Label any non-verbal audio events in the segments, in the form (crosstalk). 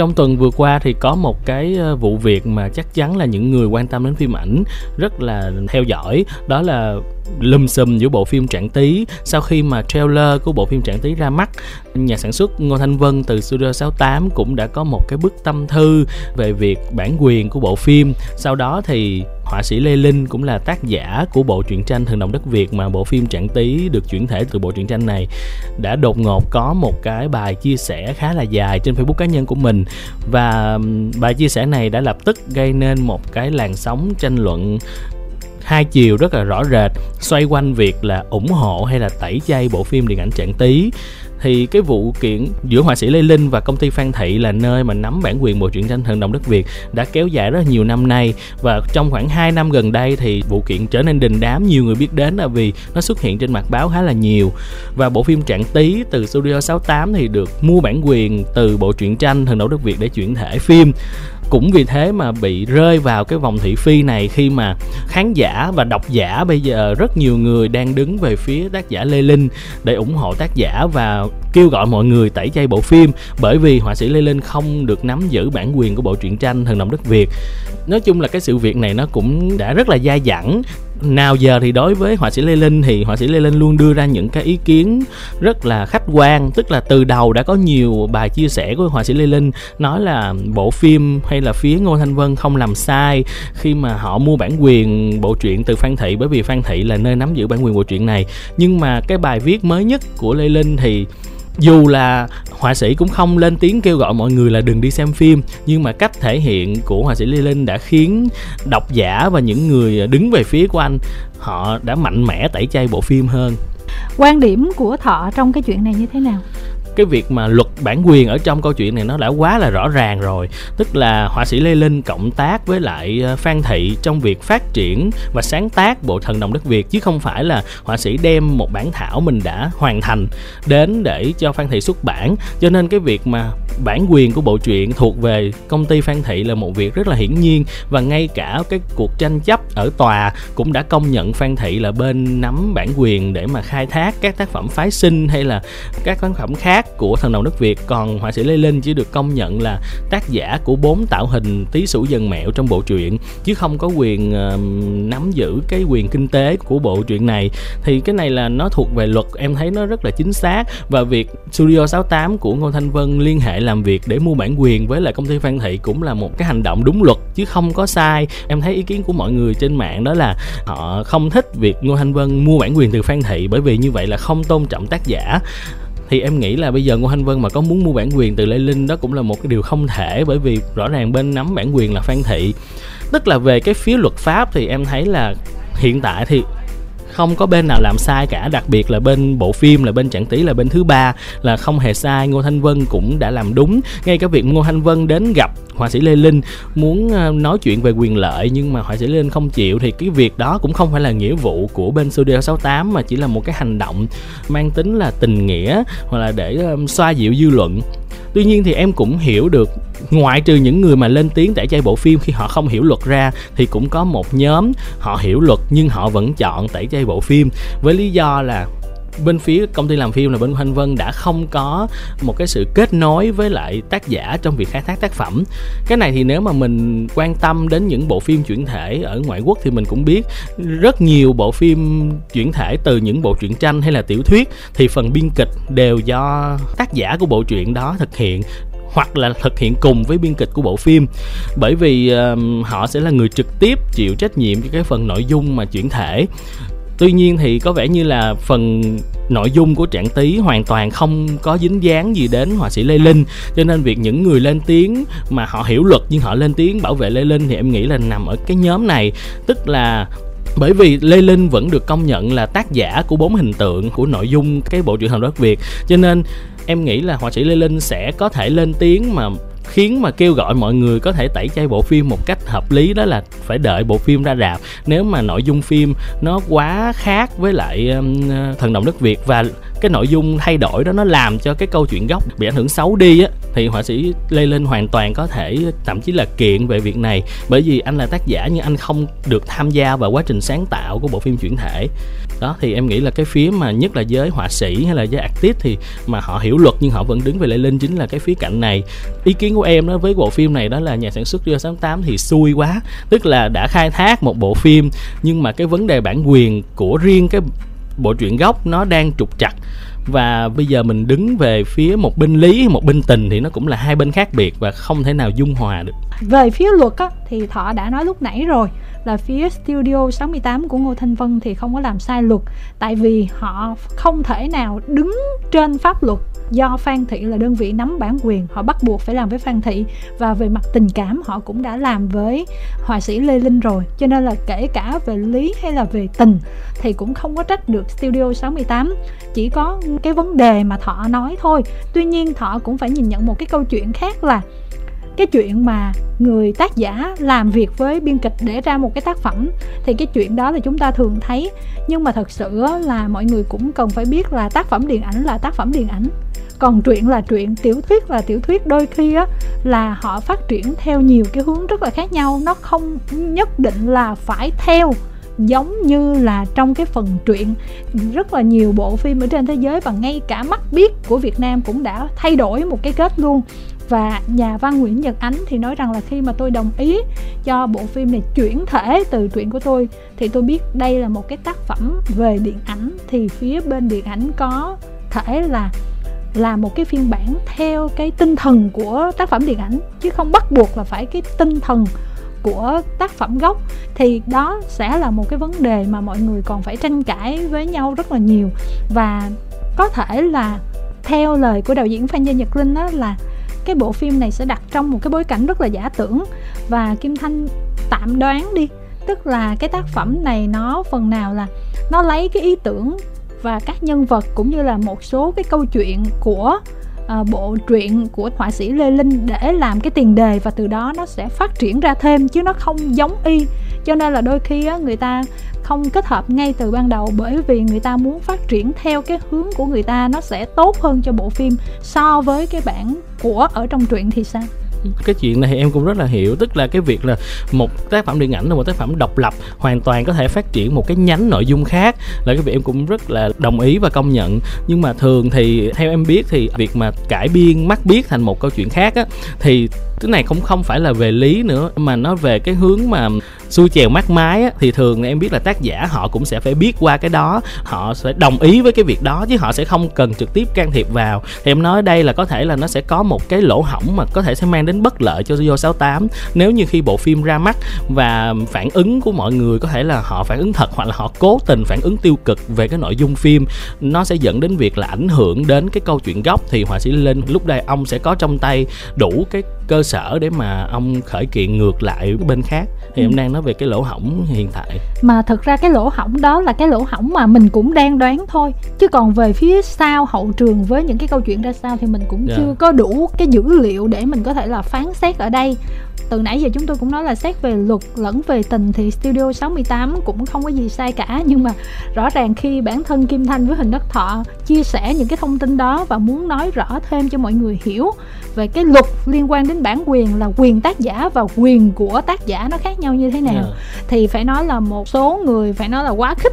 trong tuần vừa qua thì có một cái ờ, vụ việc mà chắc chắn là những người quan tâm đến phim ảnh rất là theo dõi, đó là lùm xùm giữa bộ phim Trạng Tí sau khi mà trailer của bộ phim Trạng Tí ra mắt. Nhà sản xuất Ngô Thanh Vân từ Studio 68 cũng đã có một cái bức tâm thư về việc bản quyền của bộ phim. Sau đó thì họa sĩ Lê Linh cũng là tác giả của bộ truyện tranh Thần đồng đất Việt mà bộ phim Trạng Tí được chuyển thể từ bộ truyện tranh này, đã đột ngột có một cái bài chia sẻ khá là dài trên Facebook cá nhân của mình. Và bài chia sẻ này đã lập tức gây nên một cái làn sóng tranh luận hai chiều rất là rõ rệt, xoay quanh việc là ủng hộ hay là tẩy chay bộ phim điện ảnh trạng tí thì cái vụ kiện giữa họa sĩ Lê Linh và công ty Phan Thị là nơi mà nắm bản quyền bộ truyện tranh Thần đồng đất Việt đã kéo dài rất nhiều năm nay. Và trong khoảng 2 năm gần đây thì vụ kiện trở nên đình đám, nhiều người biết đến là vì nó xuất hiện trên mặt báo khá là nhiều. Và bộ phim Trạng Tí từ Studio 68 thì được mua bản quyền từ bộ truyện tranh Thần đồng đất Việt để chuyển thể phim cũng vì thế mà bị rơi vào cái vòng thị phi này khi mà khán giả và độc giả bây giờ rất nhiều người đang đứng về phía tác giả Lê Linh để ủng hộ tác giả và kêu gọi mọi người tẩy chay bộ phim bởi vì họa sĩ Lê Linh không được nắm giữ bản quyền của bộ truyện tranh Thần đồng đất Việt. Nói chung là cái sự việc này nó cũng đã rất là dai dẳng nào giờ thì đối với họa sĩ Lê Linh thì họa sĩ Lê Linh luôn đưa ra những cái ý kiến rất là khách quan, tức là từ đầu đã có nhiều bài chia sẻ của họa sĩ Lê Linh, nói là bộ phim hay là phía Ngô Thanh Vân không làm sai khi mà họ mua bản quyền bộ truyện từ Phan Thị, bởi vì Phan Thị là nơi nắm giữ bản quyền bộ truyện này. Nhưng mà cái bài viết mới nhất của Lê Linh thì dù là họa sĩ cũng không lên tiếng kêu gọi mọi người là đừng đi xem phim, nhưng mà cách thể hiện của họa sĩ Lê Linh đã khiến độc giả và những người đứng về phía của anh, họ đã mạnh mẽ tẩy chay bộ phim hơn. Quan điểm của thọ trong cái chuyện này như thế nào? Cái việc mà luật bản quyền ở trong câu chuyện này nó đã quá là rõ ràng rồi. Tức là họa sĩ lê linh cộng tác với lại ờ, phan thị trong việc phát triển và sáng tác bộ thần đồng đất việt, chứ không phải là họa sĩ đem một bản thảo mình đã hoàn thành đến để cho phan thị xuất bản. Cho nên cái việc mà bản quyền của bộ truyện thuộc về công ty phan thị là một việc rất là hiển nhiên và ngay cả cái cuộc tranh chấp ở tòa cũng đã công nhận phan thị là bên nắm bản quyền để mà khai thác các tác phẩm phái sinh hay là các tác phẩm khác của thần đồng đất Việt. Còn họa sĩ Lê Linh chỉ được công nhận là tác giả của bốn tạo hình tí sủ dần mẹo trong bộ truyện chứ không có quyền uh, nắm giữ cái quyền kinh tế của bộ truyện này. Thì cái này là nó thuộc về luật em thấy nó rất là chính xác. Và việc Studio 68 của Ngô Thanh Vân liên hệ làm việc để mua bản quyền với lại công ty Phan Thị cũng là một cái hành động đúng luật chứ không có sai. Em thấy ý kiến của mọi người trên mạng đó là họ không thích việc Ngô Thanh Vân mua bản quyền từ Phan Thị bởi vì như vậy là không tôn trọng tác giả thì em nghĩ là bây giờ Ngô Thanh Vân mà có muốn mua bản quyền từ Lê Linh đó cũng là một cái điều không thể, bởi vì rõ ràng bên nắm bản quyền là Phan Thị. Tức là về cái phía luật pháp thì em thấy là hiện tại thì không có bên nào làm sai cả, đặc biệt là bên bộ phim, là bên trạng tí là bên thứ ba, là không hề sai. Ngô thanh vân cũng đã làm đúng. Ngay cả việc ngô thanh vân đến gặp họa sĩ lê linh, muốn ờ, nói chuyện về quyền lợi, nhưng mà họa sĩ lê linh không chịu, thì cái việc đó cũng không phải là nghĩa vụ của bên studio 68 mà chỉ là một cái hành động mang tính là tình nghĩa, hoặc là để xoa dịu dư luận tuy nhiên thì em cũng hiểu được, ngoại trừ những người mà lên tiếng tẩy chay bộ phim khi họ không hiểu luật ra, thì cũng có một nhóm họ hiểu luật nhưng họ vẫn chọn tẩy chay bộ phim với lý do là bên phía công ty làm phim là bên Thanh Vân đã không có một cái sự kết nối với lại tác giả trong việc khai thác tác phẩm. Cái này thì nếu mà mình quan tâm đến những bộ phim chuyển thể ở ngoại quốc thì mình cũng biết rất nhiều bộ phim chuyển thể từ những bộ truyện tranh hay là tiểu thuyết thì phần biên kịch đều do tác giả của bộ truyện đó thực hiện hoặc là thực hiện cùng với biên kịch của bộ phim. Bởi vì uh, họ sẽ là người trực tiếp chịu trách nhiệm cho cái phần nội dung mà chuyển thể tuy nhiên thì có vẻ như là phần nội dung của trạng tý hoàn toàn không có dính dáng gì đến họa sĩ lê linh. Cho nên việc những người lên tiếng mà họ hiểu luật nhưng họ lên tiếng bảo vệ lê linh thì em nghĩ là nằm ở cái nhóm này. Tức là bởi vì Lê Linh vẫn được công nhận là tác giả của bốn hình tượng của nội dung cái bộ truyện thần đất Việt. Cho nên em nghĩ là họa sĩ Lê Linh sẽ có thể lên tiếng mà khiến mà kêu gọi mọi người có thể tẩy chay bộ phim một cách hợp lý đó là phải đợi bộ phim ra rạp. Nếu mà nội dung phim nó quá khác với lại um, ờ, thần động đất việt và cái nội dung thay đổi đó nó làm cho cái câu chuyện gốc bị ảnh hưởng xấu đi á, thì họa sĩ lê linh hoàn toàn có thể, thậm chí là kiện về việc này. Bởi vì anh là tác giả nhưng anh không được tham gia vào quá trình sáng tạo của bộ phim chuyển thể. Đó, thì em nghĩ là cái phía mà nhất là giới họa sĩ hay là giới artist thì mà họ hiểu luật nhưng họ vẫn đứng về lê linh chính là cái phía cạnh này. Ý kiến của em đó với bộ phim này đó là nhà sản xuất do sáu tám thì xui quá, tức là đã khai thác một bộ phim nhưng mà cái vấn đề bản quyền của riêng cái bộ truyện gốc nó đang trục chặt và bây giờ mình đứng về phía một bên lý một bên tình thì nó cũng là hai bên khác biệt và không thể nào dung hòa được. Về phía luật á, thì thọ đã nói lúc nãy rồi là phía Studio 68 của Ngô Thanh Vân thì không có làm sai luật tại vì họ không thể nào đứng trên pháp luật. Do Phan Thị là đơn vị nắm bản quyền họ bắt buộc phải làm với Phan Thị. Và về mặt tình cảm họ cũng đã làm với họa sĩ Lê Linh rồi. Cho nên là kể cả về lý hay là về tình thì cũng không có trách được Studio 68 chỉ có cái vấn đề mà Thọ nói thôi. Tuy nhiên Thọ cũng phải nhìn nhận một cái câu chuyện khác là cái chuyện mà người tác giả làm việc với biên kịch để ra một cái tác phẩm, thì cái chuyện đó là chúng ta thường thấy. Nhưng mà thật sự là mọi người cũng cần phải biết là tác phẩm điện ảnh là tác phẩm điện ảnh. Còn truyện là truyện, tiểu thuyết là tiểu thuyết. Đôi khi á là họ phát triển theo nhiều cái hướng rất là khác nhau. Nó không nhất định là phải theo giống như là trong cái phần truyện. Rất là nhiều bộ phim ở trên thế giới và ngay cả mắt biết của Việt Nam cũng đã thay đổi một cái kết luôn. Và nhà văn Nguyễn Nhật Ánh thì nói rằng là khi mà tôi đồng ý cho bộ phim này chuyển thể từ truyện của tôi, thì tôi biết đây là một cái tác phẩm về điện ảnh. Thì phía bên điện ảnh có thể là là một cái phiên bản theo cái tinh thần của tác phẩm điện ảnh, chứ không bắt buộc là phải cái tinh thần của tác phẩm gốc thì đó sẽ là một cái vấn đề mà mọi người còn phải tranh cãi với nhau rất là nhiều. Và có thể là theo lời của đạo diễn Phan Gia Nhật Linh đó là cái bộ phim này sẽ đặt trong một cái bối cảnh rất là giả tưởng. Và Kim Thanh tạm đoán đi, tức là cái tác phẩm này nó phần nào là nó lấy cái ý tưởng và các nhân vật cũng như là một số cái câu chuyện của uh, bộ truyện của họa sĩ Lê Linh để làm cái tiền đề và từ đó nó sẽ phát triển ra thêm chứ nó không giống y. Cho nên là đôi khi á, người ta không kết hợp ngay từ ban đầu bởi vì người ta muốn phát triển theo cái hướng của người ta nó sẽ tốt hơn cho bộ phim so với cái bản của ở trong truyện thì sao? Cái chuyện này em cũng rất là hiểu. Tức là cái việc là một tác phẩm điện ảnh là một tác phẩm độc lập, hoàn toàn có thể phát triển một cái nhánh nội dung khác là cái việc em cũng rất là đồng ý và công nhận. Nhưng mà thường thì, theo em biết thì việc mà cải biên mắt biết thành một câu chuyện khác á, thì cái này cũng không phải là về lý nữa, mà nó về cái hướng mà xuôi chèo mát mái á, thì thường em biết là tác giả họ cũng sẽ phải biết qua cái đó. Họ sẽ đồng ý với cái việc đó chứ họ sẽ không cần trực tiếp can thiệp vào. Thì em nói đây là có thể là nó sẽ có một cái lỗ hỏng mà có thể sẽ mang đến bất lợi cho Studio 68 nếu như khi bộ phim ra mắt và phản ứng của mọi người có thể là họ phản ứng thật hoặc là họ cố tình phản ứng tiêu cực về cái nội dung phim nó sẽ dẫn đến việc là ảnh hưởng đến cái câu chuyện gốc thì họa sĩ Linh lúc đây ông sẽ có trong tay đủ cái cơ sở để mà ông khởi kiện ngược lại bên khác thì ừ. em đang nói về cái lỗ hỏng hiện tại mà thực ra cái lỗ hỏng đó là cái lỗ hỏng mà mình cũng đang đoán thôi chứ còn về phía sau hậu trường với những cái câu chuyện ra sao thì mình cũng yeah. Dạ. chưa có đủ cái dữ liệu để mình có thể là phán xét ở đây từ nãy giờ chúng tôi cũng nói là xét về luật lẫn về tình thì Studio 68 cũng không có gì sai cả nhưng mà rõ ràng khi bản thân Kim Thanh với Hình Đất Thọ chia sẻ những cái thông tin đó và muốn nói rõ thêm cho mọi người hiểu về cái luật liên quan đến bản quyền là quyền tác giả và quyền của tác giả nó khác nhau như thế nào yeah. Dạ. thì phải nói là một số người phải nói là quá khích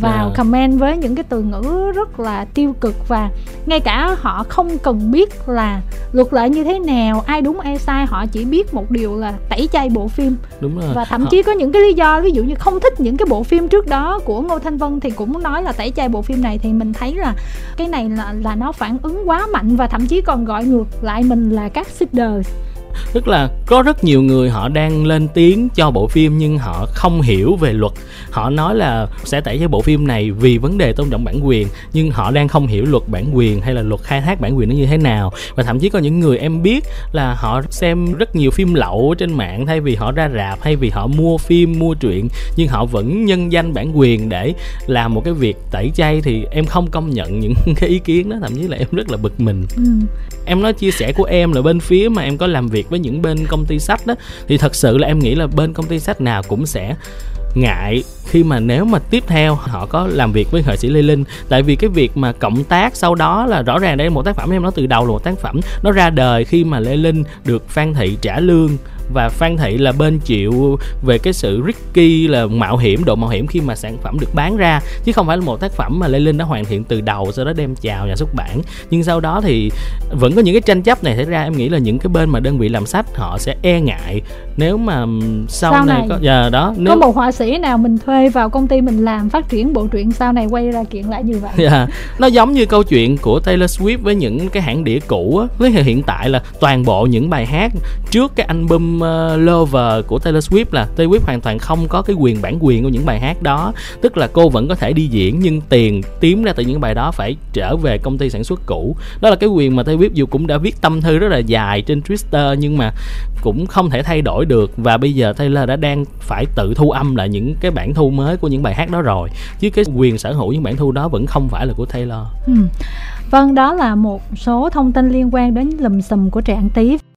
vào yeah. Dạ. comment với những cái từ ngữ rất là tiêu cực và ngay cả họ không cần biết là luật lệ như thế nào ai đúng ai sai họ chỉ biết một điều là tẩy chay bộ phim đúng rồi và thậm chí có những cái lý do ví dụ như không thích những cái bộ phim trước đó của ngô thanh vân thì cũng nói là tẩy chay bộ phim này thì mình thấy là cái này là là nó phản ứng quá mạnh và thậm chí còn gọi ngược lại mình là các seeders tức là có rất nhiều người họ đang lên tiếng cho bộ phim nhưng họ không hiểu về luật. Họ nói là sẽ tẩy cái bộ phim này vì vấn đề tôn trọng bản quyền nhưng họ đang không hiểu luật bản quyền hay là luật khai thác bản quyền nó như thế nào. Và thậm chí có những người em biết là họ xem rất nhiều phim lậu trên mạng thay vì họ ra rạp hay vì họ mua phim mua truyện nhưng họ vẫn nhân danh bản quyền để làm một cái việc tẩy chay thì em không công nhận những (laughs) cái ý kiến đó thậm chí là em rất là bực mình. Ừ. em nói chia sẻ của em là bên phía mà em có làm việc với những bên công ty sách đó, thì thật sự là em nghĩ là bên công ty sách nào cũng sẽ ngại khi mà nếu mà tiếp theo họ có làm việc với nghệ sĩ Lê Linh. Tại vì cái việc mà cộng tác sau đó là rõ ràng đây là một tác phẩm, em nói từ đầu là một tác phẩm, nó ra đời khi mà Lê Linh được Phan Thị trả lương và Phan Thị là bên chịu về cái sự risky là mạo hiểm độ mạo hiểm khi mà sản phẩm được bán ra. Chứ không phải là một tác phẩm mà Lê Linh đã hoàn thiện từ đầu sau đó đem chào nhà xuất bản. Nhưng sau đó thì vẫn có những cái tranh chấp này xảy ra. Em nghĩ là những cái bên mà đơn vị làm sách họ sẽ e ngại. Nếu mà sau, Sau này, này có giờ đó nếu có một họa sĩ nào mình thuê vào công ty mình làm phát triển bộ truyện sau này quay ra kiện lại như vậy? Dạ, nó giống như câu chuyện của Taylor Swift với những cái hãng đĩa cũ á. Với hiện tại là toàn bộ những bài hát trước cái album uh, Lover của Taylor Swift là Taylor Swift hoàn toàn không có cái quyền bản quyền của những bài hát đó. Tức là cô vẫn có thể đi diễn nhưng tiền kiếm ra từ những bài đó phải trở về công ty sản xuất cũ. Đó là cái quyền mà Taylor Swift dù cũng đã viết tâm thư rất là dài trên Twitter nhưng mà cũng không thể thay đổi được và bây giờ Taylor đã đang phải tự thu âm lại những cái bản thu mới của những bài hát đó rồi chứ cái quyền sở hữu những bản thu đó vẫn không phải là của Taylor Ừ. Vâng, đó là một số thông tin liên quan đến lùm xùm của Trạng Tí